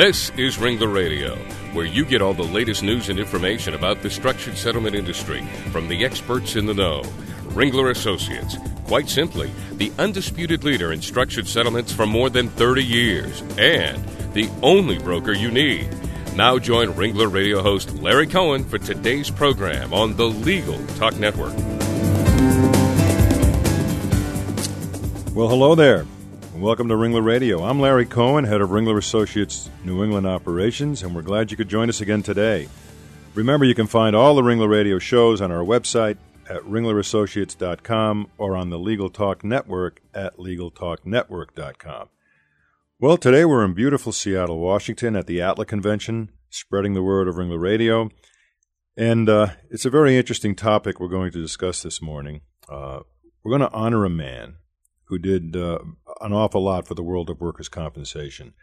This is Ringler Radio, where you get all the latest news and information about the structured settlement industry from the experts in the know. Ringler Associates, quite simply, the undisputed leader in structured settlements for more than 30 years, and the only broker you need. Now join Ringler Radio host Larry Cohen for today's program on the Legal Talk Network. Well, hello there. Welcome to Ringler Radio. I'm Larry Cohen, head of Ringler Associates New England operations, and we're glad you could join us again today. Remember, you can find all the Ringler Radio shows on our website at ringlerassociates.com or on the Legal Talk Network at legaltalknetwork.com. Well, today we're in beautiful Seattle, Washington at the ATLA convention, spreading the word of Ringler Radio. And uh, it's a very interesting topic we're going to discuss this morning. Uh, we're going to honor a man who did uh, an awful lot for the world of workers' compensation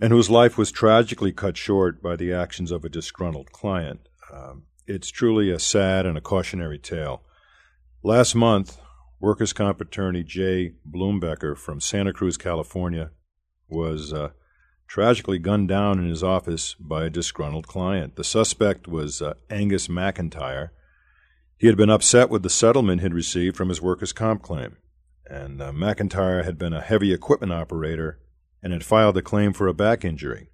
and whose life was tragically cut short by the actions of a disgruntled client. Um, it's truly a sad and a cautionary tale. Last month, workers' comp attorney Jay BloomBecker from Santa Cruz, California, was uh, tragically gunned down in his office by a disgruntled client. The suspect was uh, Angus McIntyre. He had been upset with the settlement he'd received from his workers' comp claim and uh, McIntyre had been a heavy equipment operator and had filed a claim for a back injury.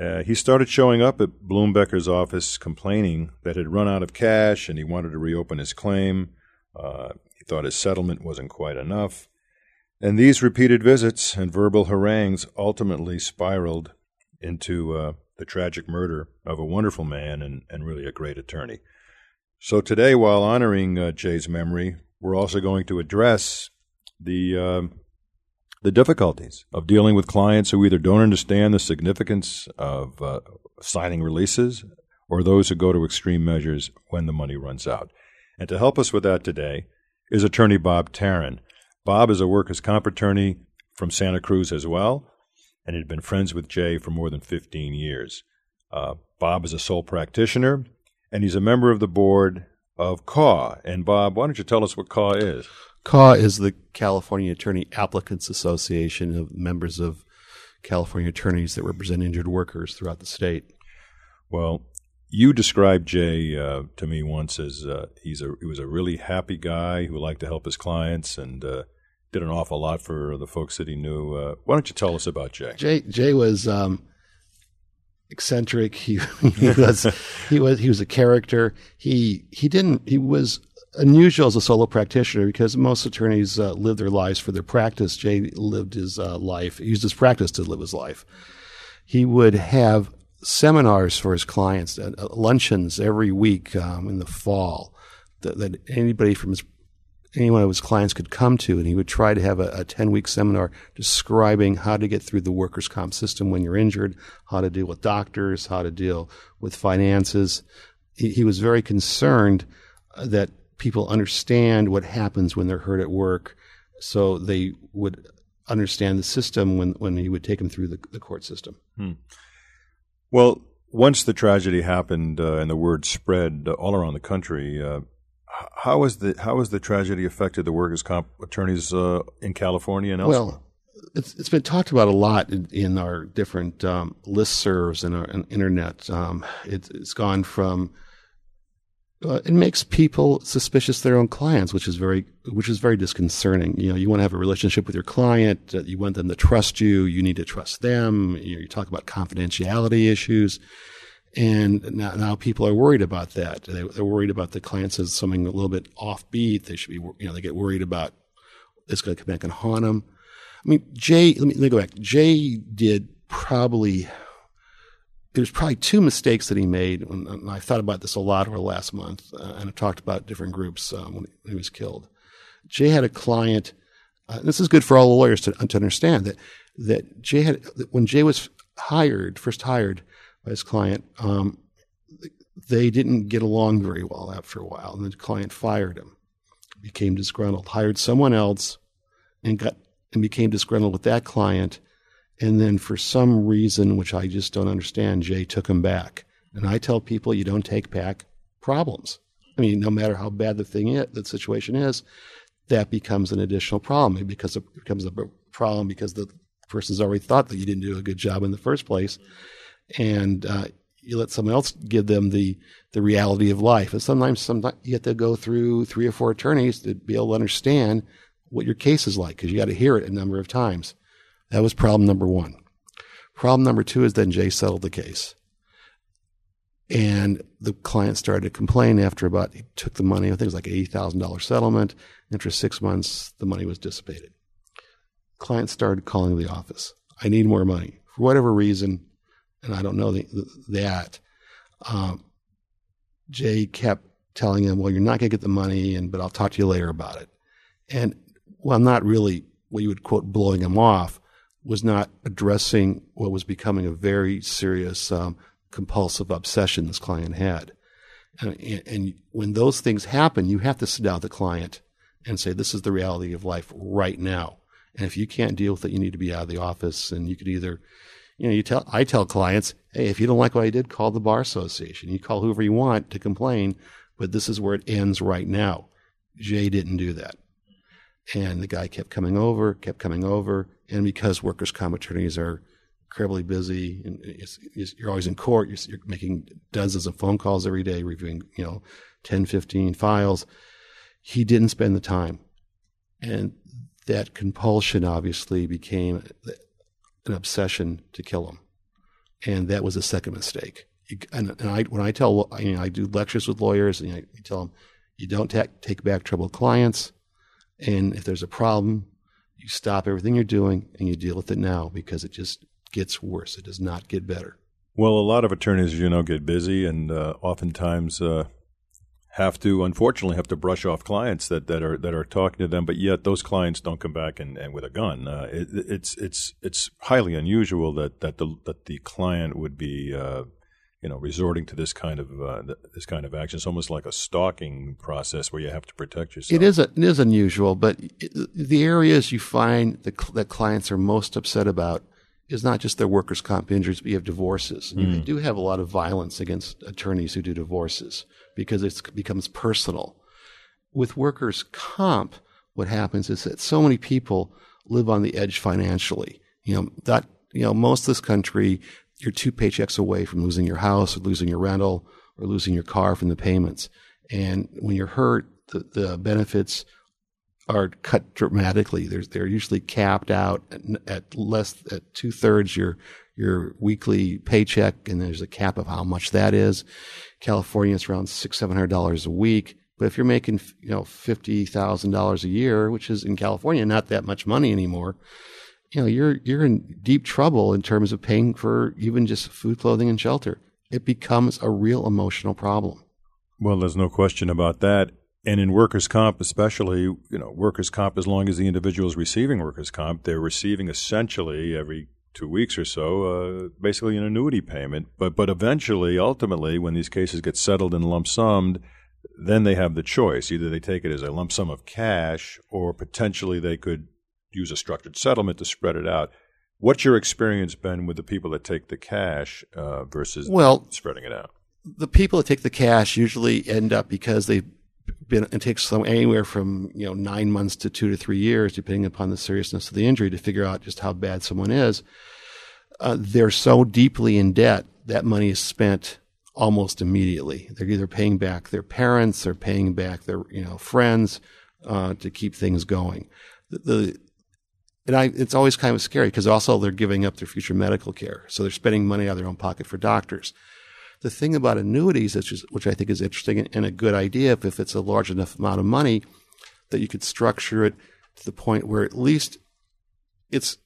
Uh, he started showing up at BloomBecker's office complaining that he'd run out of cash and he wanted to reopen his claim. Uh, he thought his settlement wasn't quite enough. And these repeated visits and verbal harangues ultimately spiraled into uh, the tragic murder of a wonderful man and, and really a great attorney. So today, while honoring uh, Jay's memory, we're also going to address the uh, the difficulties of dealing with clients who either don't understand the significance of uh, signing releases or those who go to extreme measures when the money runs out. And to help us with that today is attorney Bob Taren. Bob is a workers' comp attorney from Santa Cruz as well, and had been friends with Jay for more than 15 years. Uh, Bob is a sole practitioner, and he's a member of the board of CAW. And Bob, why don't you tell us what CAW is? CAW is the California Attorney Applicants Association of members of California attorneys that represent injured workers throughout the state. Well, you described Jay uh, to me once as uh, he's a he was a really happy guy who liked to help his clients and uh, did an awful lot for the folks that he knew. Uh, why don't you tell us about Jay? Jay Jay was um, eccentric. He, he was he was he was a character. He he didn't he was unusual as a solo practitioner because most attorneys uh, live their lives for their practice. Jay lived his uh, life, he used his practice to live his life. He would have seminars for his clients, uh, luncheons every week um, in the fall that, that, anybody from his any one of his clients could come to, and he would try to have a, a 10 week seminar describing how to get through the workers' comp system when you're injured, how to deal with doctors, how to deal with finances. He, he was very concerned that people understand what happens when they're hurt at work, so they would understand the system when, when he would take them through the, the court system. Hmm. Well, once the tragedy happened uh, and the word spread all around the country, uh, how has the how has the tragedy affected the workers' comp attorneys uh, in California and elsewhere? Well, it's, it's been talked about a lot in, in our different um, listservs and our and internet. Um, it, it's gone from uh, it makes people suspicious of their own clients, which is very which is very disconcerting. You know, you want to have a relationship with your client, uh, you want them to trust you, you need to trust them. You, know, you talk about confidentiality issues, and now, now people are worried about that. They, are worried about the clients as something a little bit offbeat. They should be, you know, they get worried about it's going to come back and haunt them. I mean, Jay, let me, let me go back. Jay did probably there's probably two mistakes that he made. And I thought about this a lot over the last month, uh, and I've talked about different groups um, when he was killed. Jay had a client. Uh, this is good for all the lawyers to, to understand that that Jay had when Jay was hired, first hired by his client, um, they didn't get along very well after a while, and the client fired him, became disgruntled, hired someone else, and got and became disgruntled with that client and then for some reason, which I just don't understand, Jay took him back. And I tell people you don't take back problems. I mean, no matter how bad the thing is, the situation is, that becomes an additional problem. because It becomes a, becomes a problem because the person's already thought that you didn't do a good job in the first place, and uh, you let someone else give them the the reality of life. And sometimes, sometimes you have to go through three or four attorneys to be able to understand what your case is like because you got to hear it a number of times. That was problem number one. Problem number two is then Jay settled the case. And the client started to complain after about, he took the money, I think it was like $80,000 settlement. After six months, the money was dissipated. Client started calling the office. I need more money. For whatever reason, and I don't know the, the, that, um, Jay kept telling him, well, you're not going to get the money, and but I'll talk to you later about it. And well, not really what you would quote blowing him off, was not addressing what was becoming a very serious um, compulsive obsession this client had. And, and, when those things happen, you have to sit down with the client and say, this is the reality of life right now. And if you can't deal with it, you need to be out of the office. And you could either, you know, you tell, I tell clients, hey, if you don't like what I did, call the bar association. You call whoever you want to complain, but this is where it ends right now. Jay didn't do that. And the guy kept coming over, kept coming over. And because workers' comp attorneys are incredibly busy and it's, it's, you're always in court, you're, you're, making dozens of phone calls every day, reviewing, you know, 10, 15 files. He didn't spend the time. And that compulsion obviously became an obsession to kill him. And that was a second mistake. And, and I, when I tell, you know, I do lectures with lawyers and I tell them, you don't ta- take back troubled clients. And if there's a problem, you stop everything you're doing and you deal with it now because it just gets worse. It does not get better. Well, a lot of attorneys, you know, get busy and uh, oftentimes uh, have to, unfortunately, have to brush off clients that, that are that are talking to them, but yet those clients don't come back and, and with a gun. Uh, it, it's it's it's highly unusual that that the that the client would be uh, you know, resorting to this kind of uh, this kind of action. It's almost like a stalking process where you have to protect yourself. It is a, it is unusual, but the areas you find that, that clients are most upset about is not just their workers' comp injuries, but you have divorces. Mm. You do have a lot of violence against attorneys who do divorces because it becomes personal. With workers' comp, what happens is that so many people live on the edge financially. You know that you know most of this country you're two paychecks away from losing your house or losing your rental or losing your car from the payments. And when you're hurt, the, the benefits are cut dramatically. There's, they're usually capped out at, at less at two thirds your your weekly paycheck, and there's a cap of how much that is. California, it's around six seven hundred dollars a week. But if you're making you know fifty thousand dollars a year, which is in California not that much money anymore, you know, you're you're in deep trouble in terms of paying for even just food, clothing, and shelter. It becomes a real emotional problem. Well, there's no question about that. And in workers' comp, especially, you know, workers' comp, as long as the individual is receiving workers' comp, they're receiving essentially every two weeks or so, uh, basically an annuity payment. But but eventually, ultimately, when these cases get settled and lump summed, then they have the choice. Either they take it as a lump sum of cash, or potentially they could use a structured settlement to spread it out. What's your experience been with the people that take the cash uh, versus well, spreading it out? The people that take the cash usually end up because they've been it takes some anywhere from you know nine months to two to three years, depending upon the seriousness of the injury, to figure out just how bad someone is. Uh, they're so deeply in debt that money is spent almost immediately. They're either paying back their parents or paying back their you know friends uh, to keep things going. The, the and I, it's always kind of scary because also they're giving up their future medical care. So they're spending money out of their own pocket for doctors. The thing about annuities, which, is, which I think is interesting and a good idea, if, if it's a large enough amount of money, that you could structure it to the point where at least it's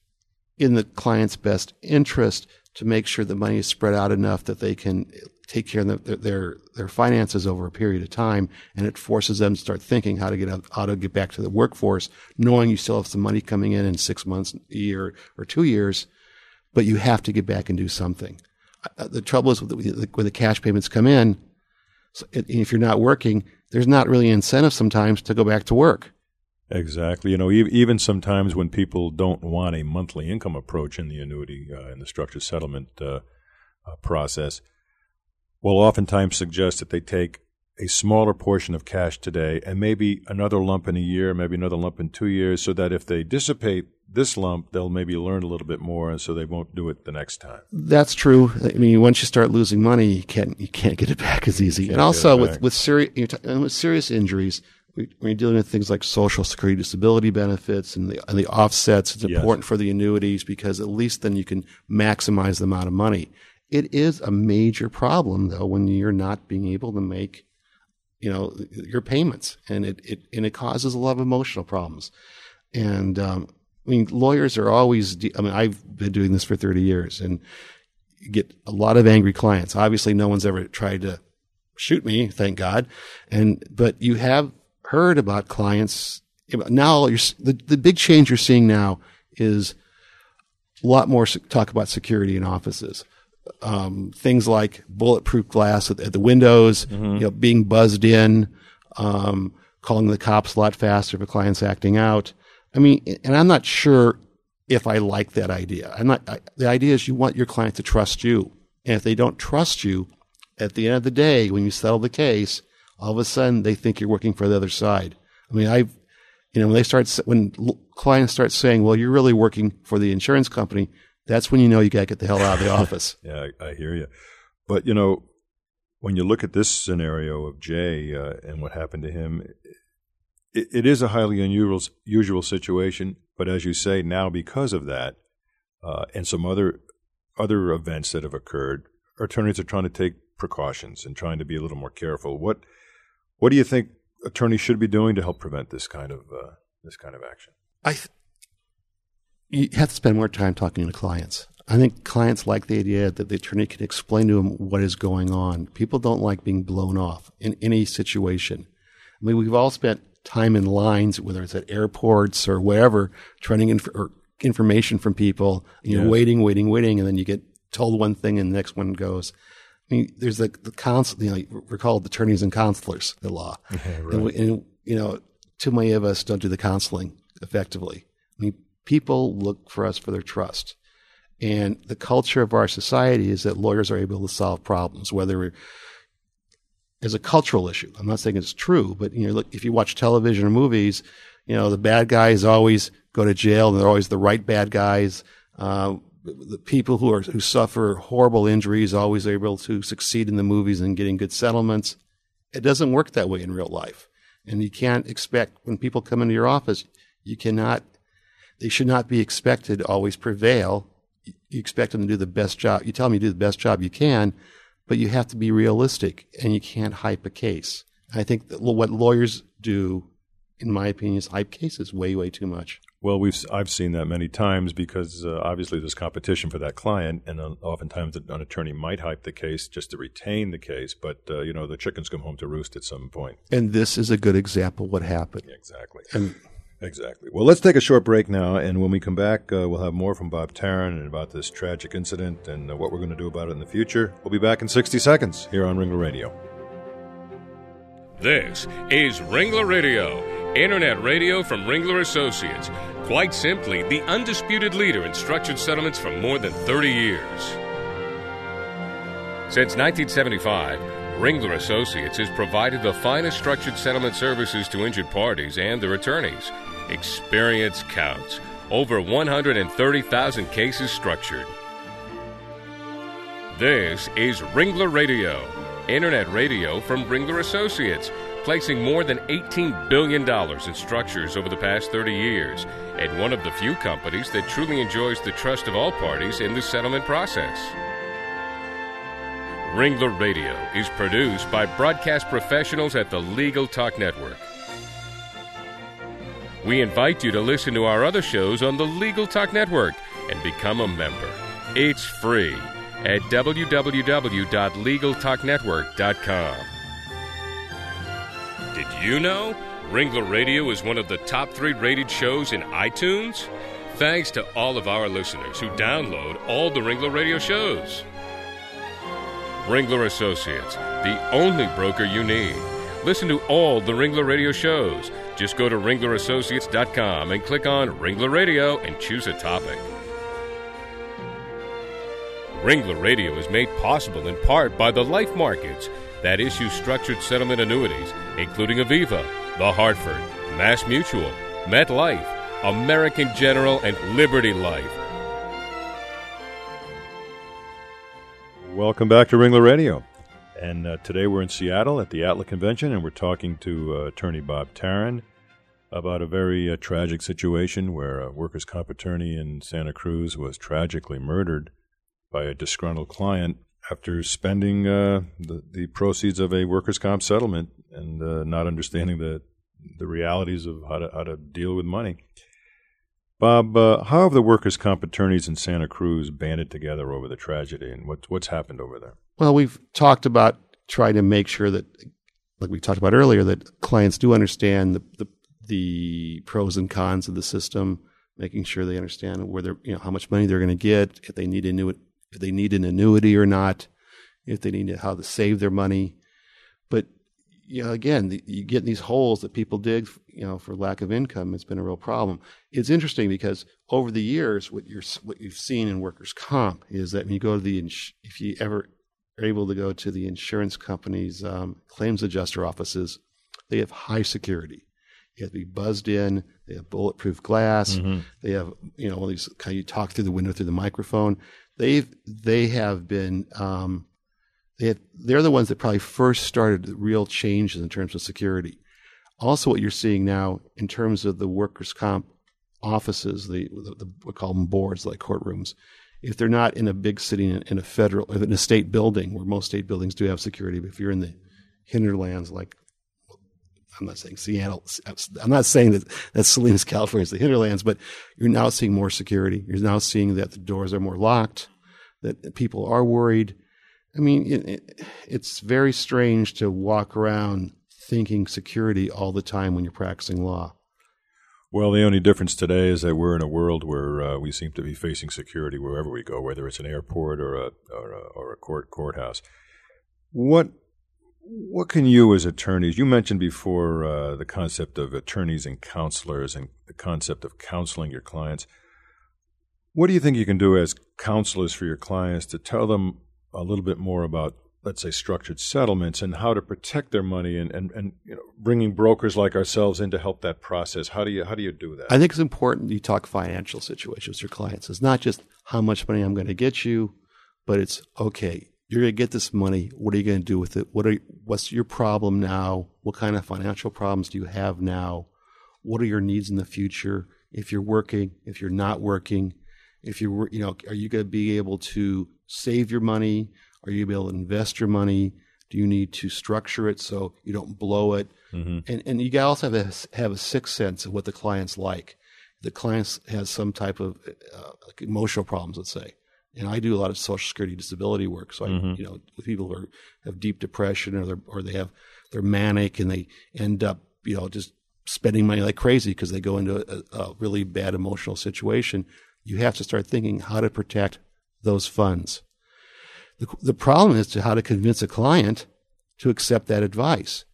in the client's best interest to make sure the money is spread out enough that they can take care of their, their, their finances over a period of time, and it forces them to start thinking how to get out, how to get back to the workforce, knowing you still have some money coming in in six months, a year, or two years, but you have to get back and do something. Uh, the trouble is the, when the cash payments come in, so if you're not working, there's not really incentive sometimes to go back to work. Exactly. You know, even sometimes when people don't want a monthly income approach in the annuity uh, in the structured settlement uh, uh, process, will oftentimes suggest that they take a smaller portion of cash today and maybe another lump in a year, maybe another lump in two years, so that if they dissipate this lump, they'll maybe learn a little bit more, and so they won't do it the next time. That's true. I mean, once you start losing money, you can't you can't get it back as easy. And also with with serious with serious injuries, when you're dealing with things like social security disability benefits and the, and the offsets, it's yes. important for the annuities because at least then you can maximize the amount of money. It is a major problem though when you're not being able to make, you know, your payments, and it, it and it causes a lot of emotional problems. And um, I mean, lawyers are always. De- I mean, I've been doing this for thirty years, and get a lot of angry clients. Obviously, no one's ever tried to shoot me, thank God. And but you have heard about clients now. the the big change you're seeing now is a lot more talk about security in offices. Um, things like bulletproof glass at, at the windows, mm-hmm. you know, being buzzed in, um, calling the cops a lot faster if a client's acting out. I mean, and I'm not sure if I like that idea. I'm not. I, the idea is you want your client to trust you, and if they don't trust you, at the end of the day, when you settle the case, all of a sudden they think you're working for the other side. I mean, I've, you know, when they start, when clients start saying, well, you're really working for the insurance company, that's when you know you got to get the hell out of the office. yeah, I, I, hear you. But, you know, when you look at this scenario of Jay uh, and what happened to him, it, it is a highly unusual usual situation. But as you say, now because of that uh, and some other other events that have occurred, attorneys are trying to take precautions and trying to be a little more careful. What what do you think attorneys should be doing to help prevent this kind of uh, this kind of action? I th- you have to spend more time talking to clients. I think clients like the idea that the attorney can explain to them what is going on. People don't like being blown off in any situation. I mean, we've all spent time in lines, whether it's at airports or wherever, trying to inf- information from people. You know, waiting, waiting, waiting, and then you get told one thing, and the next one goes. I mean, there's the, the counsel, you know, we're called attorneys and counselors, the law. Yeah, right. and, we, and, you know, too many of us don't do the counseling effectively. I mean, people look for us for their trust. And the culture of our society is that lawyers are able to solve problems, whether as a cultural issue. I'm not saying it's true, but you know, look, if you watch television or movies, you know, the bad guys always go to jail and they're always the right bad guys. Uh, the people who are who suffer horrible injuries always able to succeed in the movies and getting good settlements. It doesn't work that way in real life, and you can't expect when people come into your office, you cannot. They should not be expected to always prevail. You expect them to do the best job. You tell them you do the best job you can, but you have to be realistic, and you can't hype a case. I think what lawyers do, in my opinion, is hype cases way, way too much. Well, we've I've seen that many times because uh, obviously there's competition for that client, and uh, oftentimes an attorney might hype the case just to retain the case, but uh, you know the chickens come home to roost at some point. And this is a good example of what happened. Exactly. And exactly. Well, let's take a short break now, and when we come back, uh, we'll have more from Bob Taren and about this tragic incident and uh, what we're going to do about it in the future. We'll be back in 60 seconds here on Ringler Radio. This is Ringler Radio Internet radio from Ringler Associates. Quite simply, the undisputed leader in structured settlements for more than 30 years. Since 1975, Ringler Associates has provided the finest structured settlement services to injured parties and their attorneys. Experience counts. Over 130,000 cases structured. This is Ringler Radio, Internet radio from Ringler Associates placing more than $18 billion in structures over the past 30 years, and one of the few companies that truly enjoys the trust of all parties in the settlement process. Ringler Radio is produced by broadcast professionals at the Legal Talk Network. We invite you to listen to our other shows on the Legal Talk Network and become a member. It's free at www.legaltalknetwork.com. Did you know? Ringler Radio is one of the top three rated shows in iTunes. Thanks to all of our listeners who download all the Ringler Radio shows. Ringler Associates, the only broker you need. Listen to all the Ringler Radio shows. Just go to ringlerassociates.com and click on Ringler Radio and choose a topic. Ringler Radio is made possible in part by the Life Markets that issue structured settlement annuities, including Aviva, The Hartford, Mass Mutual, MetLife, American General, and Liberty Life. Welcome back to Ringler Radio. And uh, today we're in Seattle at the ATLA convention, and we're talking to uh, attorney Bob Taren about a very uh, tragic situation where a workers' comp attorney in Santa Cruz was tragically murdered by a disgruntled client after spending uh, the, the proceeds of a workers' comp settlement and uh, not understanding the the realities of how to how to deal with money. Bob, uh, how have the workers' comp attorneys in Santa Cruz banded together over the tragedy, and what's what's happened over there? Well, we've talked about trying to make sure that, like we talked about earlier, that clients do understand the, the, the pros and cons of the system, making sure they understand where they're, you know, how much money they're going to get, if they need annuity, if they need an annuity or not, if they need to, how to save their money. But you know, again, the, you get in these holes that people dig, you know, for lack of income. It's been a real problem. It's interesting because over the years, what you're what you've seen in workers' comp is that when you go to the if you ever are able to go to the insurance company's um, claims adjuster offices, they have high security. You have to be buzzed in. They have bulletproof glass. Mm-hmm. They have, you know, all these kind of you talk through the window through the microphone. They've they have been um, they have, they're the ones that probably first started real changes in terms of security. Also, what you're seeing now in terms of the workers' comp offices, the, the, the we call them boards like courtrooms, if they're not in a big city in a federal in a state building where most state buildings do have security but if you're in the hinterlands like I'm not saying Seattle. I'm not saying that that Salinas, California is the hinterlands, but you're now seeing more security. You're now seeing that the doors are more locked, that people are worried. I mean, it, it, it's very strange to walk around thinking security all the time when you're practicing law. Well, the only difference today is that we're in a world where uh, we seem to be facing security wherever we go, whether it's an airport or a or a, or a court courthouse. What what can you, as attorneys, you mentioned before uh, the concept of attorneys and counselors and the concept of counseling your clients. What do you think you can do as counselors for your clients to tell them a little bit more about let's say structured settlements and how to protect their money and, and, and you know bringing brokers like ourselves in to help that process. How do you how do you do that? I think it's important you talk financial situations with your clients. It's not just how much money i'm going to get you but it's okay you're going to get this money. What are you going to do with it? What are what's your problem now? What kind of financial problems do you have now? What are your needs in the future? If you're working if you're not working if you're you know are you going to be able to save your money are you able to invest your money? Do you need to structure it so you don't blow it? Mm-hmm. And and you also have a, have a sixth sense of what the client's like. The client has some type of uh, like emotional problems, let's say. And I do a lot of social security disability work, so I, mm-hmm. you know, with people who are, have deep depression or or they have they're manic and they end up, you know, just spending money like crazy because they go into a, a really bad emotional situation. You have to start thinking how to protect those funds. The, the problem is to how to convince a client to accept that advice.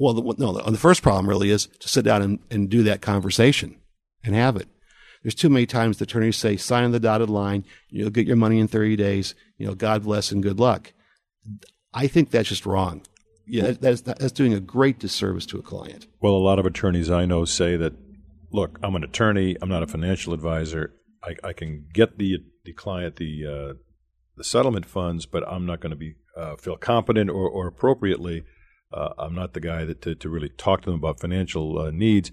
Well, the, no, the, the first problem really is to sit down and, and do that conversation and have it. There's too many times the attorneys say, sign on the dotted line, you'll get your money in 30 days, you know, God bless and good luck. I think that's just wrong. Yeah, that's, that's doing a great disservice to a client. Well, a lot of attorneys I know say that, look, I'm an attorney, I'm not a financial advisor. I, I can get the, the client the, uh, the settlement funds, but I'm not going to be uh, feel competent or, or appropriately. Uh, I'm not the guy that to, to, really talk to them about financial uh, needs.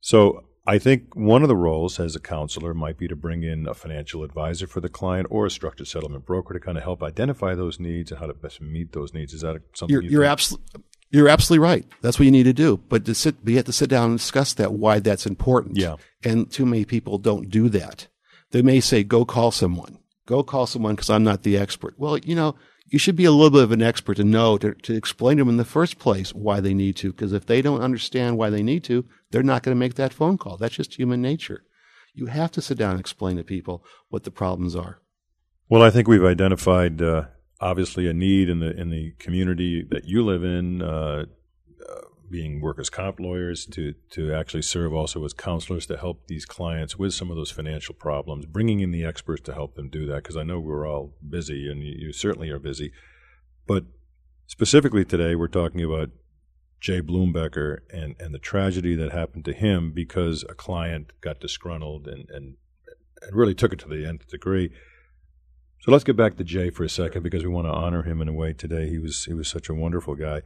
So I think one of the roles as a counselor might be to bring in a financial advisor for the client or a structured settlement broker to kind of help identify those needs and how to best meet those needs. Is that something you're, you are absolutely you're absolutely right. That's what you need to do. But to sit, we have to sit down and discuss that why that's important. Yeah. And too many people don't do that. They may say, "Go call someone." Go call someone because I'm not the expert. Well, you know, you should be a little bit of an expert to know to, to explain to them in the first place why they need to. Because if they don't understand why they need to, they're not going to make that phone call. That's just human nature. You have to sit down and explain to people what the problems are. Well, I think we've identified uh, obviously a need in the in the community that you live in. Uh, being workers' comp lawyers to to actually serve also as counselors to help these clients with some of those financial problems, bringing in the experts to help them do that. Because I know we're all busy, and you, you certainly are busy. But specifically today, we're talking about Jay BloomBecker and, and the tragedy that happened to him because a client got disgruntled and, and, and really took it to the nth degree. So let's get back to Jay for a second because we want to honor him in a way today. He was he was such a wonderful guy.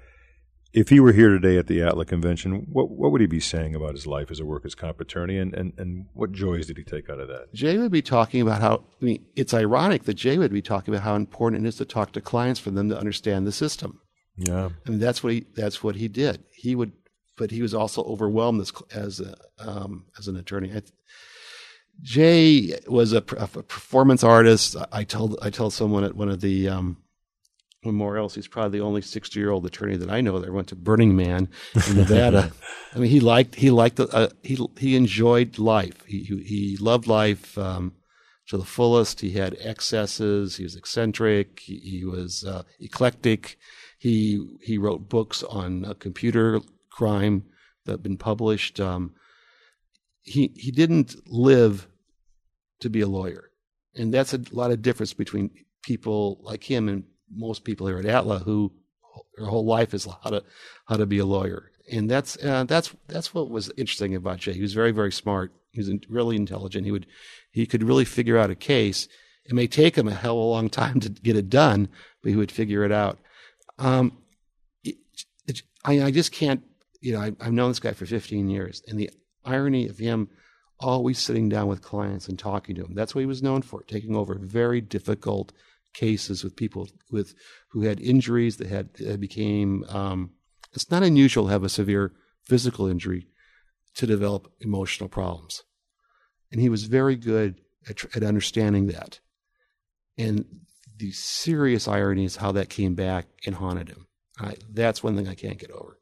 If he were here today at the ATLA convention, what what would he be saying about his life as a workers' comp attorney, and, and, and what joys did he take out of that? Jay would be talking about how I mean, it's ironic that Jay would be talking about how important it is to talk to clients for them to understand the system. Yeah, I mean that's what he that's what he did. He would, but he was also overwhelmed as as a, um, as an attorney. I, Jay was a, a, performance artist. I told I told someone at one of the um, memorials he's probably the only sixty year old attorney that I know that went to Burning Man in Nevada. I mean, he liked he liked the, uh, he he enjoyed life. He he, he loved life um, to the fullest. He had excesses. He was eccentric. He, he was uh, eclectic. He he wrote books on uh, computer crime that have been published. Um, he he didn't live to be a lawyer, and that's a lot of difference between people like him and most people here at ATLA who their whole life is how to how to be a lawyer, and that's uh, that's that's what was interesting about Jay. He was very very smart. He was really intelligent. He would he could really figure out a case. It may take him a hell of a long time to get it done, but he would figure it out. Um, it, it, I, I just can't. You know, I, I've known this guy for 15 years, and the irony of him always sitting down with clients and talking to them. That's what he was known for, taking over very difficult cases with people with who had injuries that had that became. Um, it's not unusual to have a severe physical injury to develop emotional problems, and he was very good at, at understanding that. And the serious irony is how that came back and haunted him. I, that's one thing I can't get over.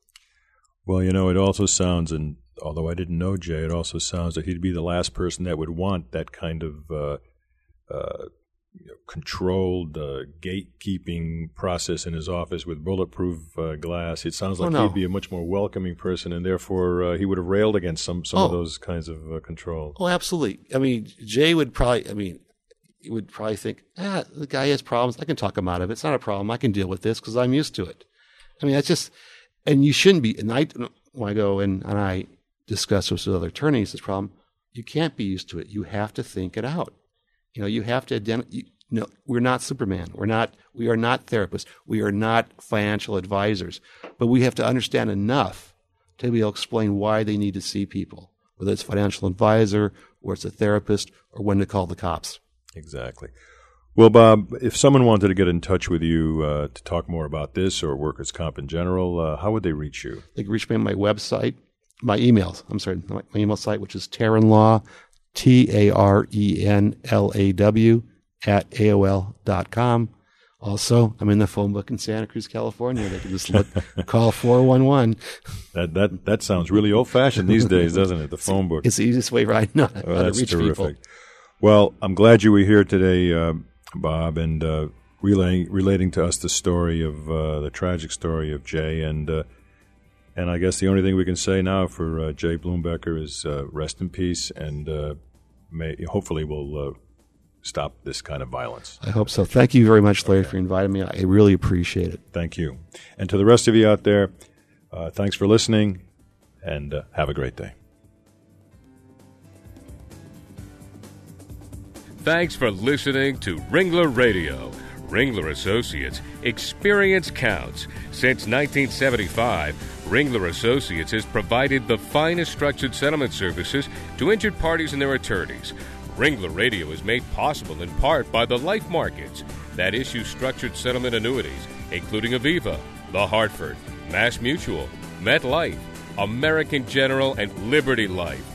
Well, you know, it also sounds, and although I didn't know Jay, it also sounds that he'd be the last person that would want that kind of uh, uh, you know, controlled uh, gatekeeping process in his office with bulletproof uh, glass. It sounds oh, like oh, no. he'd be a much more welcoming person, and therefore uh, he would have railed against some some oh. of those kinds of uh, control. Oh, absolutely. I mean, Jay would probably. I mean, he would probably think, ah, the guy has problems. I can talk him out of it. It's not a problem. I can deal with this because I'm used to it. I mean, that's just, and you shouldn't be. And I, when I go and, and I discuss this with other attorneys, this problem, you can't be used to it. You have to think it out. You know, you have to identify. You, no, we're not Superman. We're not. We are not therapists. We are not financial advisors. But we have to understand enough to be able to explain why they need to see people, whether it's financial advisor or it's a therapist or when to call the cops. Exactly. Well, Bob, if someone wanted to get in touch with you uh, to talk more about this or workers' comp in general, uh, how would they reach you? They can reach me on my website, my emails. I'm sorry, my, email site, which is Tarenlaw, Law, T A R E N L A W, at AOL dot com. Also, I'm in the phone book in Santa Cruz, California. They can just look, call 411. That, that, that sounds really old fashioned these days, doesn't it? The phone book. It's the easiest way right now well, to reach terrific. people. Well, I'm glad you were here today, uh, Bob, and uh, relaying, relating to us the story of uh, the tragic story of Jay. And uh, and I guess the only thing we can say now for uh, Jay BloomBecker is uh, rest in peace, and may, hopefully we'll stop this kind of violence. I hope so. Thank you very much, Larry, okay. for inviting me. I really appreciate it. Thank you. And to the rest of you out there, uh, thanks for listening and uh, have a great day. Thanks for listening to Ringler Radio. Ringler Associates, experience counts. Since 1975, Ringler Associates has provided the finest structured settlement services to injured parties and their attorneys. Ringler Radio is made possible in part by the life markets that issue structured settlement annuities, including Aviva, The Hartford, Mass Mutual, MetLife, American General, and Liberty Life.